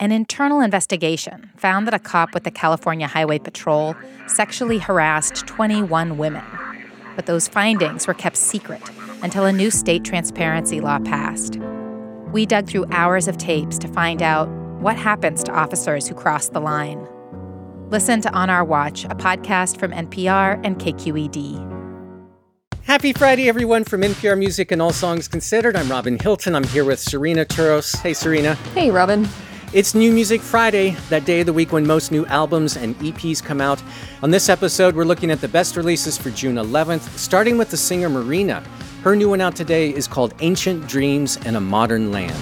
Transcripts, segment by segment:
An internal investigation found that a cop with the California Highway Patrol sexually harassed 21 women. But those findings were kept secret until a new state transparency law passed. We dug through hours of tapes to find out what happens to officers who cross the line. Listen to On Our Watch, a podcast from NPR and KQED. Happy Friday, everyone, from NPR Music and All Songs Considered. I'm Robin Hilton. I'm here with Serena Turos. Hey, Serena. Hey, Robin. It's New Music Friday, that day of the week when most new albums and EPs come out. On this episode, we're looking at the best releases for June 11th, starting with the singer Marina. Her new one out today is called Ancient Dreams in a Modern Land.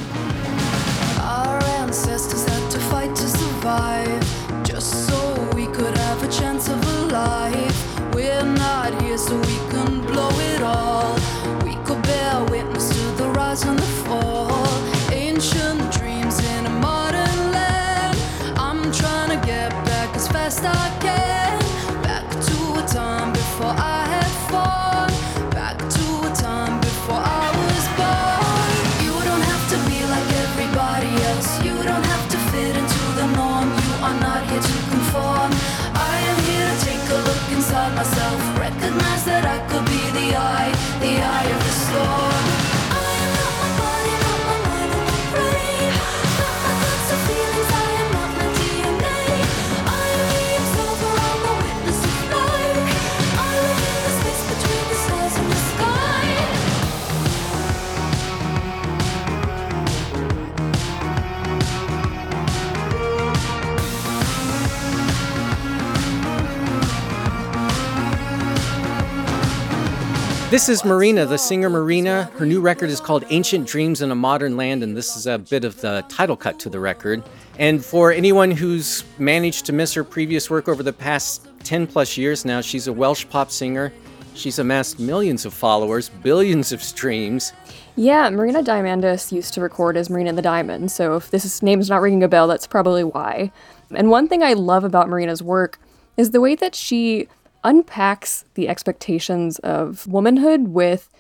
This is Marina, the singer Marina. Her new record is called Ancient Dreams in a Modern Land, and this is a bit of the title cut to the record. And for anyone who's managed to miss her previous work over the past 10 plus years now, she's a Welsh pop singer. She's amassed millions of followers, billions of streams. Yeah, Marina Diamandis used to record as Marina the Diamond, so if this is, name's not ringing a bell, that's probably why. And one thing I love about Marina's work is the way that she unpacks the expectations of womanhood with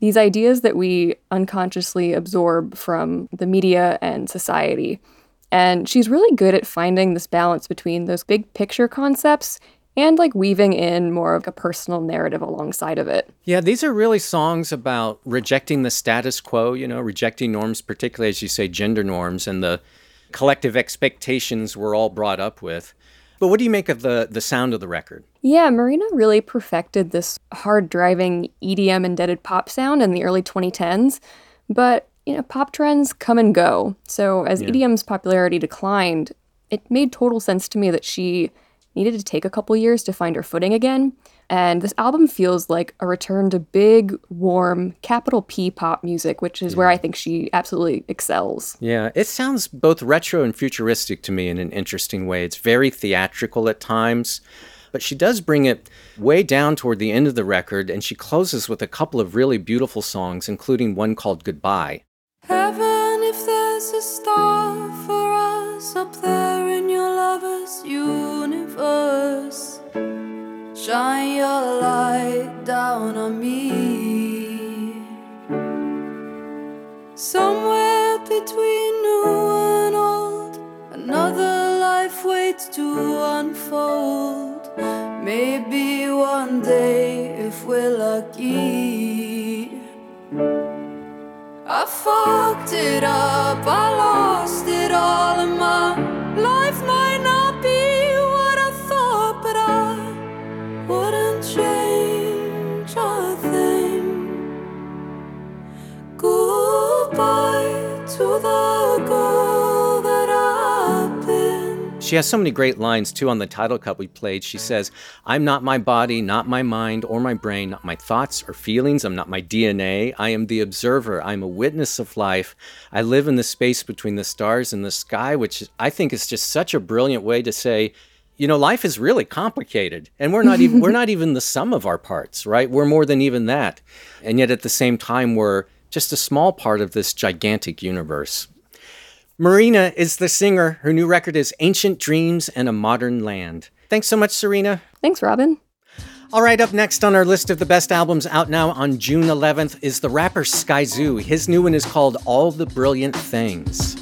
these ideas that we unconsciously absorb from the media and society. And she's really good at finding this balance between those big picture concepts and like weaving in more of a personal narrative alongside of it. Yeah, these are really songs about rejecting the status quo, you know, rejecting norms, particularly as you say, gender norms and the collective expectations we're all brought up with. But what do you make of the, the sound of the record? Yeah, Marina really perfected this hard driving EDM indebted pop sound in the early 2010s. But, you know, pop trends come and go. So as EDM's popularity declined, it made total sense to me that she needed to take a couple years to find her footing again. And this album feels like a return to big, warm, capital P pop music, which is where I think she absolutely excels. Yeah, it sounds both retro and futuristic to me in an interesting way. It's very theatrical at times, but she does bring it way down toward the end of the record, and she closes with a couple of really beautiful songs, including one called Goodbye. Heaven, if there's a star for us up there in your lover's universe, shine your light down on me. Somewhere between new and old, another life waits to unfold. Maybe one day, if we're lucky. I fucked it up, I She has so many great lines too on the title cut we played. She says, I'm not my body, not my mind or my brain, not my thoughts or feelings. I'm not my DNA. I am the observer. I'm a witness of life. I live in the space between the stars and the sky, which I think is just such a brilliant way to say, you know, life is really complicated. And we're not even we're not even the sum of our parts, right? We're more than even that. And yet at the same time we're just a small part of this gigantic universe. Marina is the singer. Her new record is Ancient Dreams in a Modern Land. Thanks so much, Serena. Thanks, Robin. All right, up next on our list of the best albums out now on June 11th is the rapper Skyzoo. His new one is called All the Brilliant Things.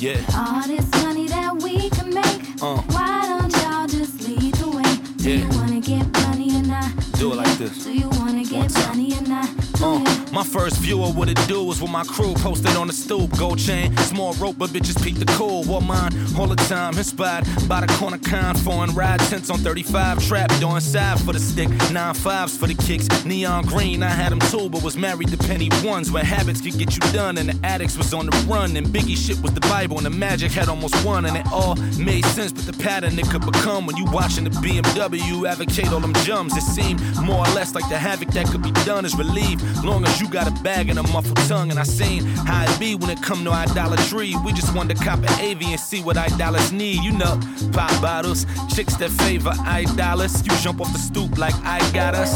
Yeah. All this money that we can make. Uh. Why don't y'all just lead the way? Do Yeah. you wanna get money or not? Do it like this. Do you wanna get money or not? Uh, my first view of what it do was with my crew posted on the stoop. Gold chain, small rope, but bitches peep the cool. Wore mine all the time, inspired by the corner con. Foreign ride tents on 35, trap doing side for the stick. Nine fives for the kicks, neon green. I had them too, but was married to penny ones. Where habits could get you done, and the addicts was on the run. And Biggie shit was the Bible, and the magic had almost won. And it all made sense, but the pattern it could become when you watching the BMW advocate all them jums. It seemed more or less like the havoc that could be done is relieved. Long as you got a bag and a muffled tongue. And I seen how it be when it come to idolatry. We just want to cop an AV and see what idolaters need. You know, pop bottles, chicks that favor idolaters. You jump off the stoop like I got us.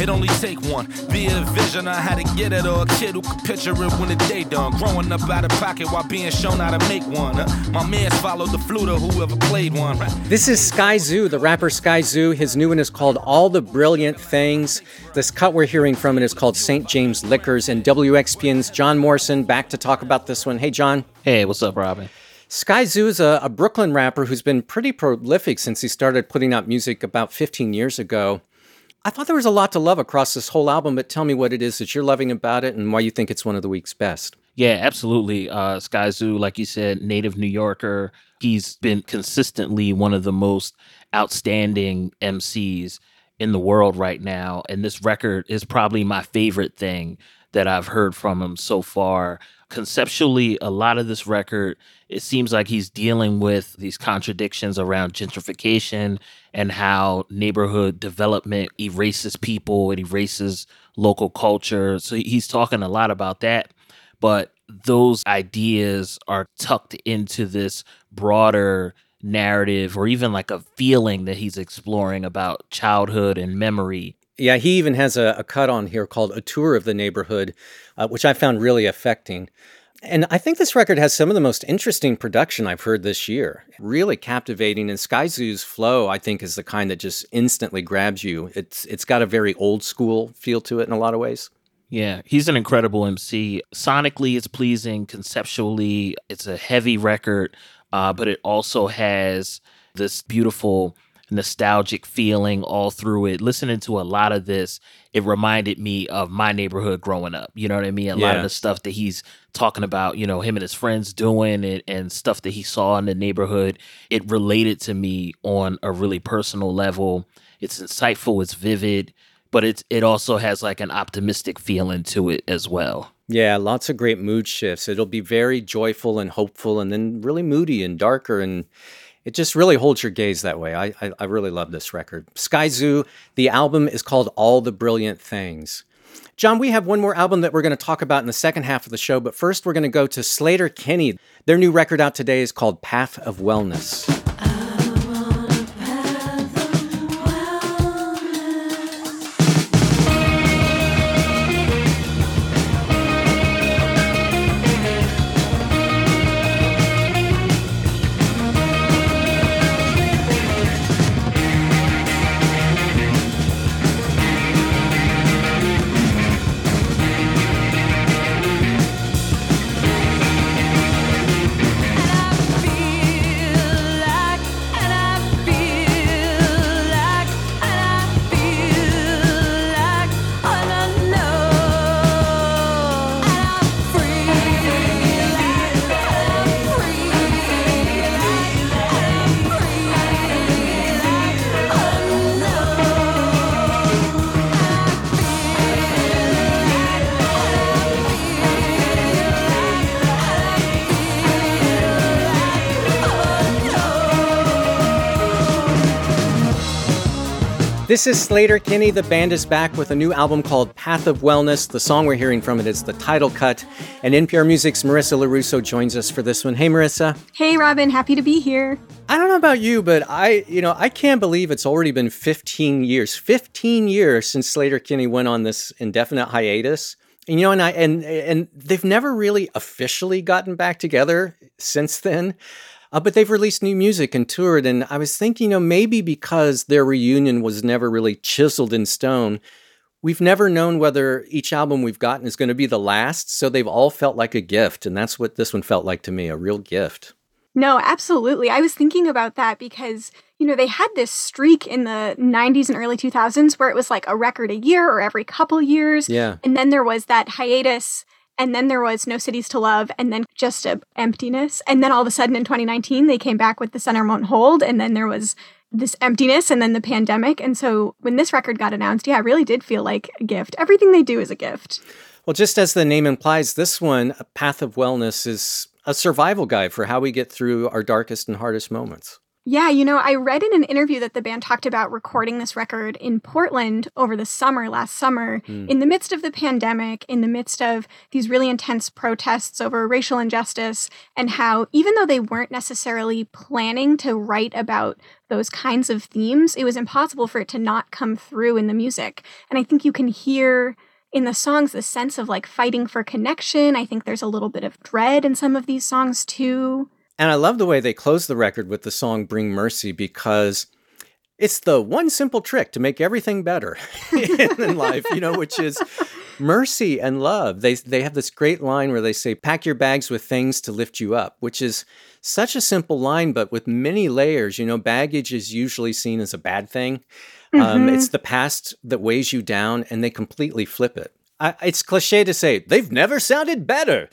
it only take one. Be it a vision on how to get it, or a kid who could picture it when the day done. Growing up out of pocket while being shown how to make one. My man's followed the flute or whoever played one. This is Skyzoo, the rapper Skyzoo. His new one is called All the Brilliant Things. This cut we're hearing from it is called St. James Liquors. And WXPN's John Morrison back to talk about this one. Hey, John. Hey, what's up, Robin? Skyzoo is a, a Brooklyn rapper who's been pretty prolific since he started putting out music about 15 years ago. I thought there was a lot to love across this whole album, but tell me what it is that you're loving about it and why you think it's one of the week's best. Yeah, absolutely. Uh, Skyzoo, like you said, native New Yorker. He's been consistently one of the most outstanding MCs in the world right now. And this record is probably my favorite thing that I've heard from him so far. Conceptually, a lot of this record, it seems like he's dealing with these contradictions around gentrification and how neighborhood development erases people, it erases local culture. So he's talking a lot about that but those ideas are tucked into this broader narrative or even like a feeling that he's exploring about childhood and memory. Yeah, he even has a, a cut on here called A Tour of the Neighborhood, uh, which I found really affecting. And I think this record has some of the most interesting production I've heard this year. Really captivating. And Skyzoo's flow, I think, is the kind that just instantly grabs you. It's it's got a very old school feel to it in a lot of ways. Yeah, he's an incredible MC. Sonically, it's pleasing. Conceptually, it's a heavy record, uh, but it also has this beautiful nostalgic feeling all through it. Listening to a lot of this, it reminded me of my neighborhood growing up. You know what I mean? A lot of the stuff that he's talking about, you know, him and his friends doing it and stuff that he saw in the neighborhood, it related to me on a really personal level. It's insightful, it's vivid, but it's it also has like an optimistic feeling to it as well. Yeah, lots of great mood shifts. It'll be very joyful and hopeful, and then really moody and darker, and it just really holds your gaze that way. I, I, I really love this record. Skyzoo, the album is called All the Brilliant Things. John, we have one more album that we're going to talk about in the second half of the show, but first we're going to go to Sleater-Kinney. Their new record out today is called Path of Wellness. This is Sleater-Kinney. The band is back with a new album called Path of Wellness. The song we're hearing from it is the title cut. And NPR Music's Marissa Lorusso joins us for this one. Hey, Marissa. Hey, Robin, happy to be here. I don't know about you, but I, you know, I can't believe it's already been 15 years. 15 years since Sleater-Kinney went on this indefinite hiatus. And, you know, and I and and they've never really officially gotten back together since then. Uh, but they've released new music and toured, and I was thinking, you know, maybe because their reunion was never really chiseled in stone, We've never known whether each album we've gotten is going to be the last, so they've all felt like a gift, and that's what this one felt like to me, a real gift. No, absolutely. I was thinking about that because, you know, they had this streak in the 90s and early 2000s where it was like a record a year or every couple years. Yeah. And then there was that hiatus and then there was No Cities to Love and then just a emptiness. And then all of a sudden in 2019 they came back with The Center Won't Hold and then there was this emptiness and then the pandemic. And so when this record got announced, yeah, it really did feel like a gift. Everything they do is a gift. Well, just as the name implies, this one, A Path of Wellness, is a survival guide for how we get through our darkest and hardest moments. Yeah, you know, I read in an interview that the band talked about recording this record in Portland over the summer, last summer, hmm. in the midst of the pandemic, in the midst of these really intense protests over racial injustice, and how even though they weren't necessarily planning to write about those kinds of themes, it was impossible for it to not come through in the music. And I think you can hear in the songs the sense of like fighting for connection. I think there's a little bit of dread in some of these songs too. And I love the way they close the record with the song Bring Mercy because it's the one simple trick to make everything better in life, you know, which is mercy and love. They they have this great line where they say pack your bags with things to lift you up, which is such a simple line but with many layers. You know, baggage is usually seen as a bad thing. Um, it's the past that weighs you down and they completely flip it. I, it's cliche to say they've never sounded better,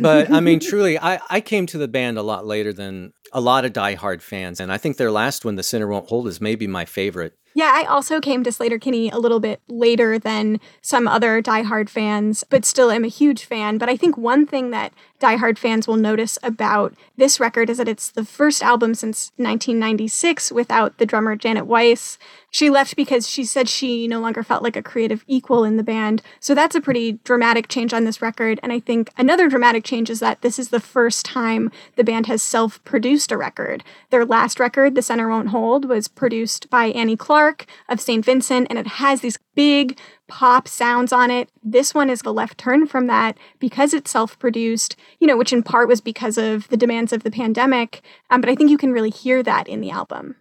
but I mean, truly, I, I came to the band a lot later than a lot of diehard fans, and I think their last one, "The Center Won't Hold," is maybe my favorite. Yeah, I also came to Sleater-Kinney a little bit later than some other diehard fans, but still am a huge fan. But I think one thing that diehard fans will notice about this record is that it's the first album since 1996 without the drummer Janet Weiss. She left because she said she no longer felt like a creative equal in the band. So that's a pretty dramatic change on this record. And I think another dramatic change is that this is the first time the band has self produced a record. Their last record, The Center Won't Hold, was produced by Annie Clark of St. Vincent, and it has these big pop sounds on it. This one is the left turn from that because it's self produced, you know, which in part was because of the demands of the pandemic. Um, but I think you can really hear that in the album.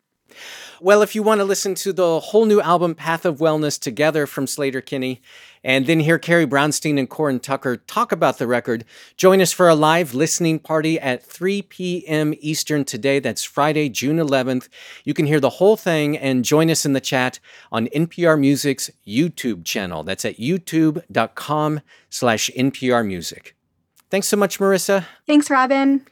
Well, if you want to listen to the whole new album, Path of Wellness, together from Sleater-Kinney, and then hear Carrie Brownstein and Corin Tucker talk about the record, join us for a live listening party at 3 p.m. Eastern today. That's Friday, June 11th. You can hear the whole thing and join us in the chat on NPR Music's YouTube channel. That's at youtube.com slash NPR Music. Thanks so much, Marissa. Thanks, Robin.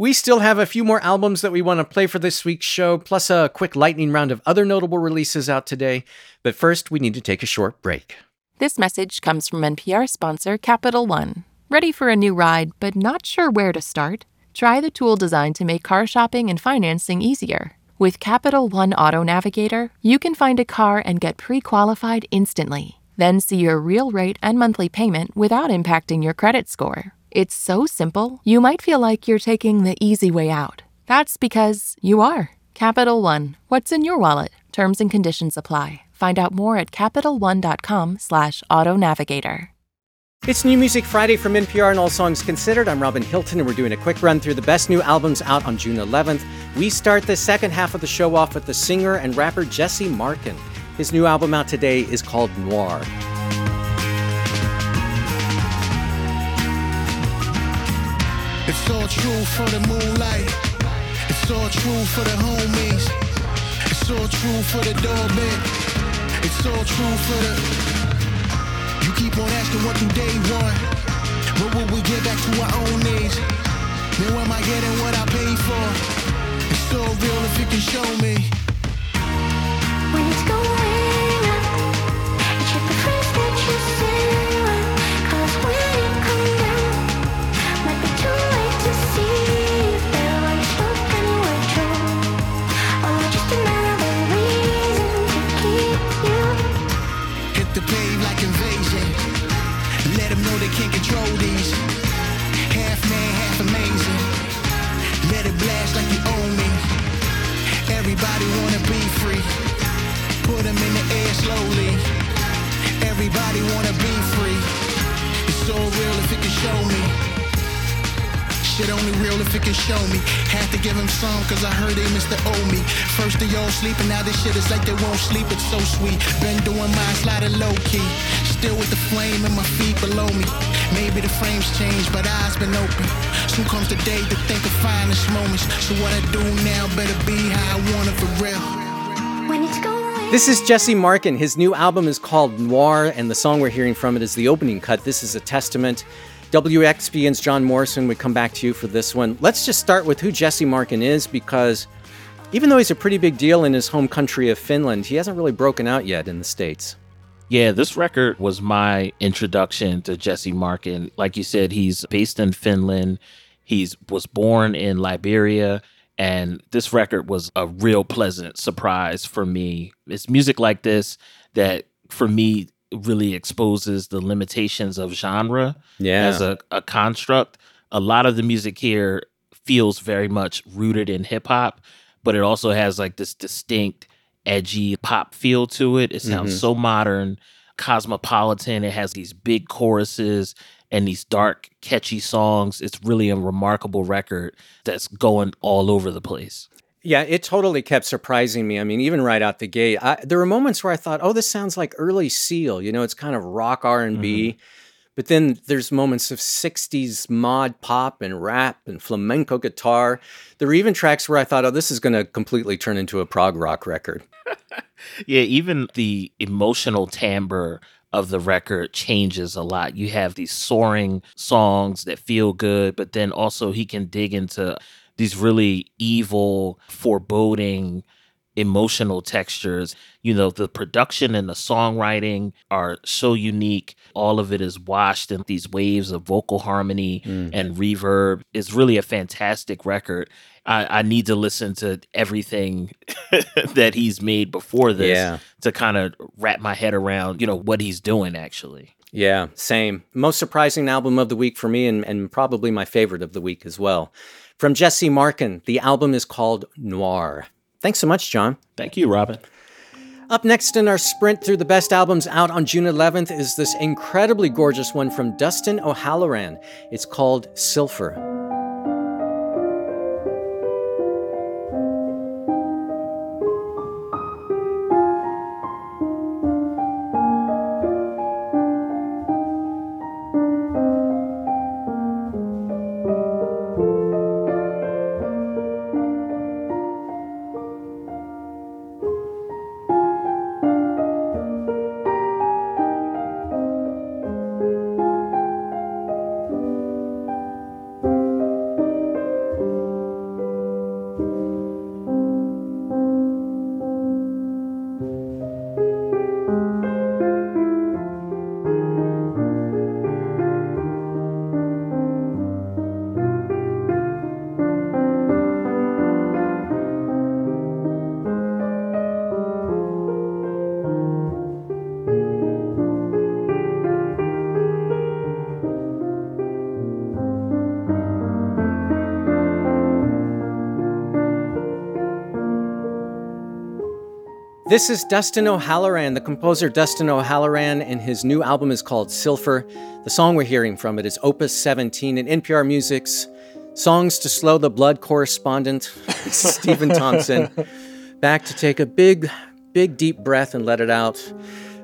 We still have a few more albums that we want to play for this week's show, plus a quick lightning round of other notable releases out today. But first, we need to take a short break. This message comes from NPR sponsor Capital One. Ready for a new ride, but not sure where to start? Try the tool designed to make car shopping and financing easier. With Capital One Auto Navigator, you can find a car and get pre qualified instantly. Then see your real rate and monthly payment without impacting your credit score. It's so simple, you might feel like you're taking the easy way out. That's because you are. Capital One. What's in your wallet? Terms and conditions apply. Find out more at CapitalOne.com slash auto navigator. It's New Music Friday from NPR and All Songs Considered. I'm Robin Hilton, and we're doing a quick run through the best new albums out on June 11th. We start the second half of the show off with the singer and rapper Jesse Markin. His new album out today is called Noir. It's all true for the moonlight. It's all true for the homies. It's all true for the doorbell. It's all true for the. You keep on asking what do they want? What will we get back to our own age? Then why am I getting what I paid for? It's so real if you can show me. When it's going sweet. Been doing mine, sliding low key. Still with the flame and my feet below me. Maybe the frames changed, but eyes been open. Soon comes the day to think of finest moments. So what I do now better be how I want it for real. When it's going This is Jesse Markin. His new album is called Noir, and the song we're hearing from it is the opening cut. This is a testament. WXPN's John Morrison would come back to you for this one. Let's just start with who Jesse Markin is because even though he's a pretty big deal in his home country of Finland, he hasn't really broken out yet in the States. Yeah, this record was my introduction to Jesse Markin. Like you said, he's based in Finland. He's was born in Liberia, and this record was a real pleasant surprise for me. It's music like this that for me really exposes the limitations of genre Yeah. as a, a construct. A lot of the music here feels very much rooted in hip hop, but it also has like this distinct edgy pop feel to it. It sounds Mhm. so modern, cosmopolitan. It has these big choruses and these dark, catchy songs. It's really a remarkable record that's going all over the place. Yeah, it totally kept surprising me. I mean, even right out the gate, I, there were moments where I thought, "Oh, this sounds like early Seal." You know, it's kind of rock R and B. But then there's moments of '60s mod pop and rap and flamenco guitar. There were even tracks where I thought, "Oh, this is going to completely turn into a prog rock record." Yeah, even the emotional timbre of the record changes a lot. You have these soaring songs that feel good, but then also he can dig into these really evil, foreboding, emotional textures. You know, the production and the songwriting are so unique. All of it is washed in these waves of vocal harmony mm. and reverb. It's really a fantastic record. I, I need to listen to everything that he's made before this Yeah. to kind of wrap my head around, you know, what he's doing actually. Yeah, same. Most surprising album of the week for me, and, and probably my favorite of the week as well. From Jesse Markin, the album is called Noir. Thanks so much, John. Thank you, Robin. Up next in our sprint through the best albums out on June 11th is this incredibly gorgeous one from Dustin O'Halloran. It's called Silfur. This is Dustin O'Halloran, the composer Dustin O'Halloran, and his new album is called Silfur. The song we're hearing from it is Opus 17 in NPR Music's Songs to Slow the Blood correspondent, Stephen Thompson, back to take a big, big deep breath and let it out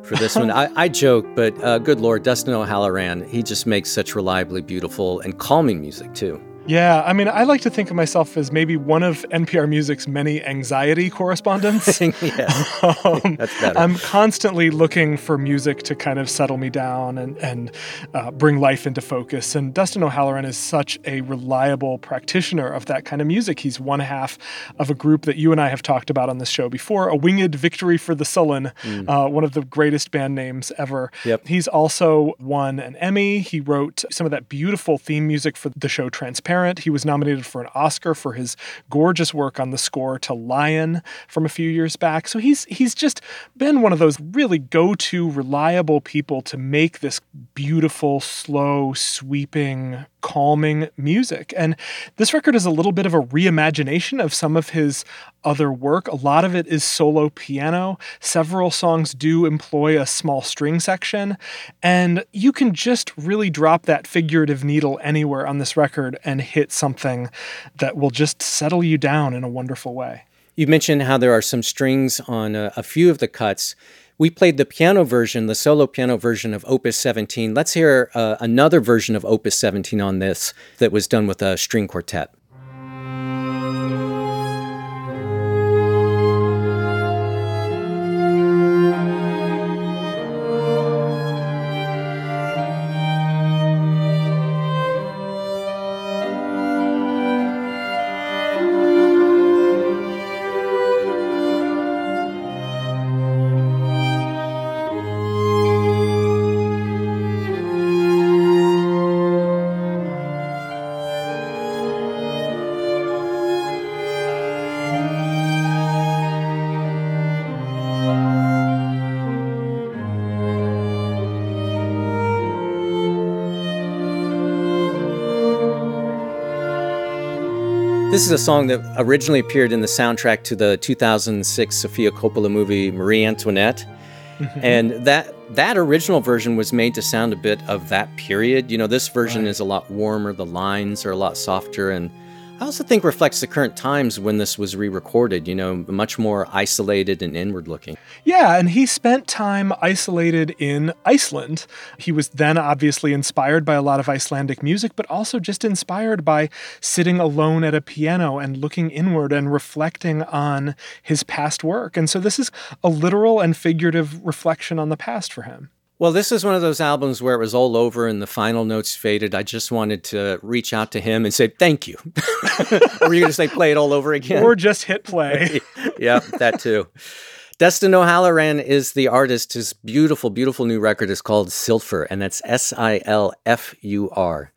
for this one. I, I joke, but uh, good Lord, Dustin O'Halloran, he just makes such reliably beautiful and calming music, too. Yeah, I mean, I like to think of myself as maybe one of NPR Music's many anxiety correspondents. yeah, Um, that's better. I'm constantly looking for music to kind of settle me down and and uh, bring life into focus. And Dustin O'Halloran is such a reliable practitioner of that kind of music. He's one half of a group that you and I have talked about on this show before, a Winged Victory for the Sullen, uh, one of the greatest band names ever. Mm. Yep. He's also won an Emmy. He wrote some of that beautiful theme music for the show Transparent. He was nominated for an Oscar for his gorgeous work on the score to Lion from a few years back. So he's he's just been one of those really go-to reliable people to make this beautiful, slow, sweeping calming music. And this record is a little bit of a reimagination of some of his other work. A lot of it is solo piano. Several songs do employ a small string section. And you can just really drop that figurative needle anywhere on this record and hit something that will just settle you down in a wonderful way. You mentioned how there are some strings on a, a few of the cuts. We played the piano version, the solo piano version of Opus 17. Let's hear uh, another version of Opus 17 on this that was done with a string quartet. This is a song that originally appeared in the soundtrack to the 2006 Sofia Coppola movie Marie Antoinette. Mm-hmm. and that that original version was made to sound a bit of that period. You know, this version is a lot warmer, the lines are a lot softer and I also think reflects the current times when this was re-recorded, you know, much more isolated and inward looking. Yeah, and he spent time isolated in Iceland. He was then obviously inspired by a lot of Icelandic music, but also just inspired by sitting alone at a piano and looking inward and reflecting on his past work. And so this is a literal and figurative reflection on the past for him. Well, this is one of those albums where it was all over and the final notes faded. I just wanted to reach out to him and say thank you. or were you going to say play it all over again? Or just hit play. yeah, that too. Dustin O'Halloran is the artist. His beautiful, beautiful new record is called Silfur, and that's S I L F U R.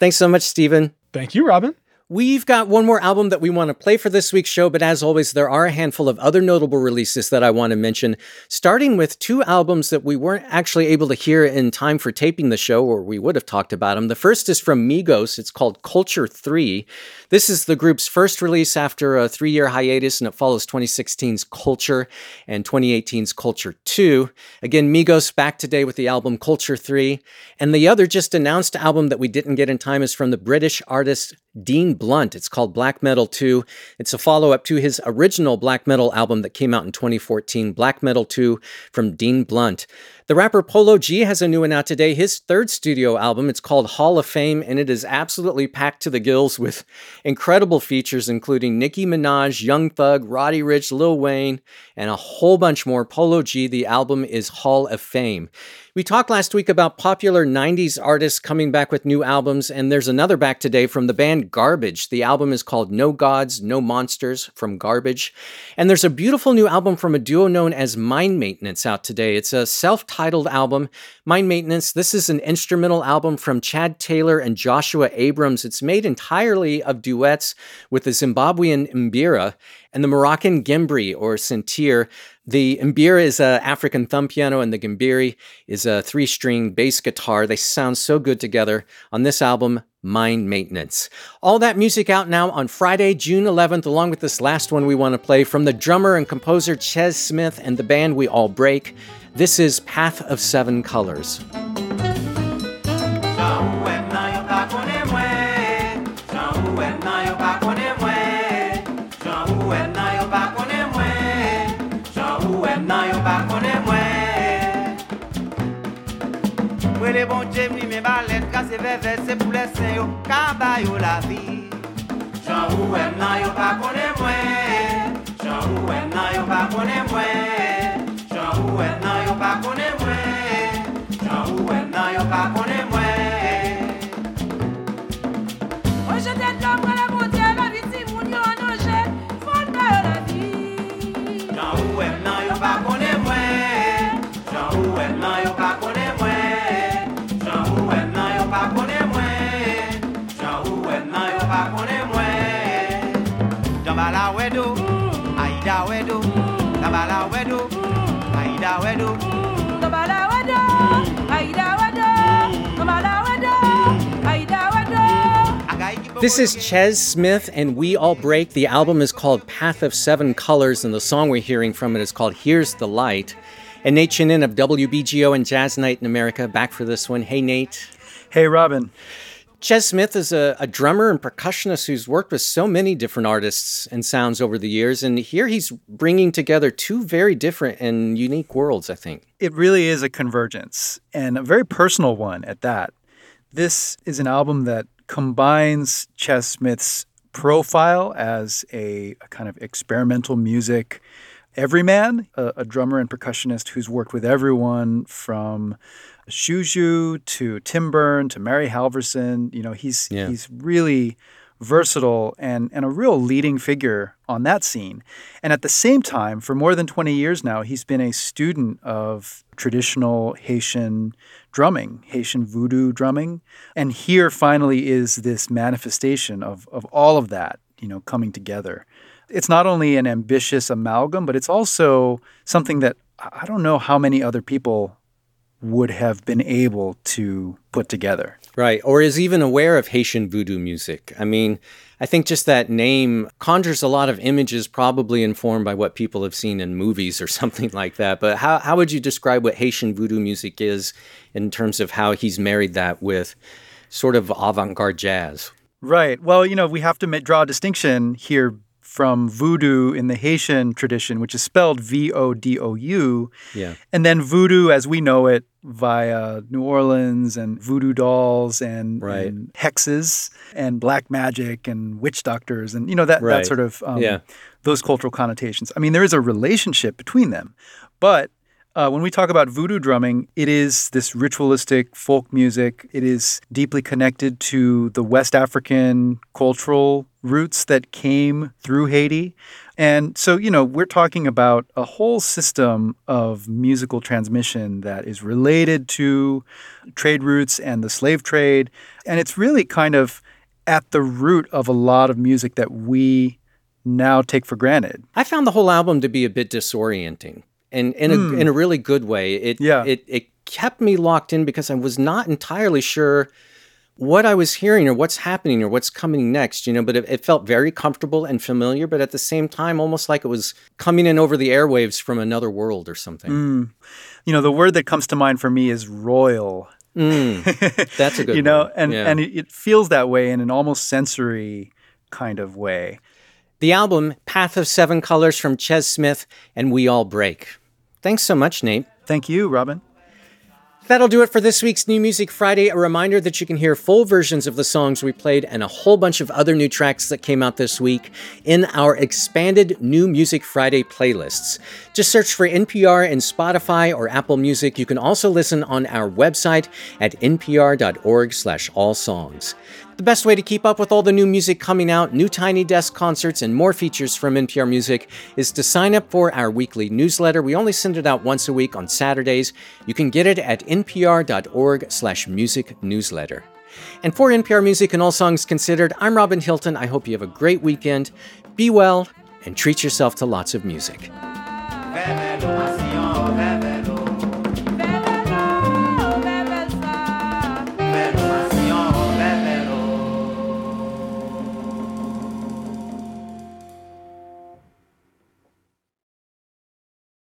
Thanks so much, Stephen. Thank you, Robin. We've got one more album that we want to play for this week's show, but as always, there are a handful of other notable releases that I want to mention, starting with two albums that we weren't actually able to hear in time for taping the show, or we would have talked about them. The first is from Migos. It's called Culture 3. This is the group's first release after a three year hiatus, and it follows 2016's Culture and 2018's Culture 2. Again, Migos back today with the album Culture 3. And the other just announced album that we didn't get in time is from the British artist Dean Blunt. It's called Black Metal 2. It's a follow up to his original black metal album that came out in 2014, Black Metal 2 from Dean Blunt. The rapper Polo G has a new one out today, his third studio album. It's called Hall of Fame, and it is absolutely packed to the gills with incredible features, including Nicki Minaj, Young Thug, Roddy Ricch, Lil Wayne, and a whole bunch more. Polo G, the album is Hall of Fame. We talked last week about popular 90s artists coming back with new albums, and there's another back today from the band Garbage. The album is called No Gods, No Monsters from Garbage. And there's a beautiful new album from a duo known as Mind Maintenance out today. It's a self titled album. Mind Maintenance, this is an instrumental album from Chad Taylor and Joshua Abrams. It's made entirely of duets with the Zimbabwean Mbira and the Moroccan Gimbri or Sintir. The Mbira is an African thumb piano, and the Gimbiri is a three string bass guitar. They sound so good together on this album, Mind Maintenance. All that music out now on Friday, June 11th, along with this last one we want to play from the drummer and composer Ches Smith and the band We All Break. This is Path of Seven Colors. Em This is Ches Smith and We All Break. The album is called Path of Seven Colors, and the song we're hearing from it is called Here's the Light. And Nate Chinen of WBGO and Jazz Night in America back for this one. Hey, Nate. Hey, Robin. Ches Smith is a, a drummer and percussionist who's worked with so many different artists and sounds over the years. And here he's bringing together two very different and unique worlds, I think. It really is a convergence and a very personal one at that. This is an album that combines Ches Smith's profile as a, a kind of experimental music everyman, a, a drummer and percussionist who's worked with everyone from Xiu Xiu to Tim Berne to Mary Halvorson. You know, he's Yeah. he's really versatile and, and a real leading figure on that scene. And at the same time, for more than 20 years now, he's been a student of traditional Haitian drumming, Haitian voodoo drumming. And here finally is this manifestation of, of all of that, you know, coming together. It's not only an ambitious amalgam, but it's also something that I don't know how many other people would have been able to put together. Right. Or is even aware of Haitian voodoo music. I mean, I think just that name conjures a lot of images, probably informed by what people have seen in movies or something like that. But how, how would you describe what Haitian voodoo music is in terms of how he's married that with sort of avant garde jazz? Right. Well, you know, we have to draw a distinction here from voodoo in the Haitian tradition, which is spelled V O D O U, Yeah. and then voodoo as we know it via New Orleans and voodoo dolls and, Right. and hexes and black magic and witch doctors and you know that Right. that sort of um, Yeah. those cultural connotations. I mean, there is a relationship between them, but uh, when we talk about voodoo drumming, it is this ritualistic folk music. It is deeply connected to the West African cultural roots that came through Haiti. And so, you know, we're talking about a whole system of musical transmission that is related to trade routes and the slave trade. And it's really kind of at the root of a lot of music that we now take for granted. I found the whole album to be a bit disorienting and in a, Hmm. in a really good way. It, Yeah. it, it kept me locked in because I was not entirely sure what I was hearing or what's happening or what's coming next, you know, but it, it felt very comfortable and familiar, but at the same time, almost like it was coming in over the airwaves from another world or something. Mm. You know, the word that comes to mind for me is royal. Mm. That's a good you know, one. and Yeah. and it, it feels that way in an almost sensory kind of way. The album, Path of Seven Colors from Ches Smith and We All Break. Thanks so much, Nate. Thank you, Robin. That'll do it for this week's New Music Friday. A reminder that you can hear full versions of the songs we played and a whole bunch of other new tracks that came out this week in our expanded New Music Friday playlists. Just search for NPR in Spotify or Apple Music. You can also listen on our website at npr.org/all songs. The best way to keep up with all the new music coming out, new Tiny Desk concerts, and more features from NPR Music is to sign up for our weekly newsletter. We only send it out once a week on Saturdays. You can get it at npr.org/music newsletter. And for NPR Music and All Songs Considered, I'm Robin Hilton. I hope you have a great weekend. Be well and treat yourself to lots of music.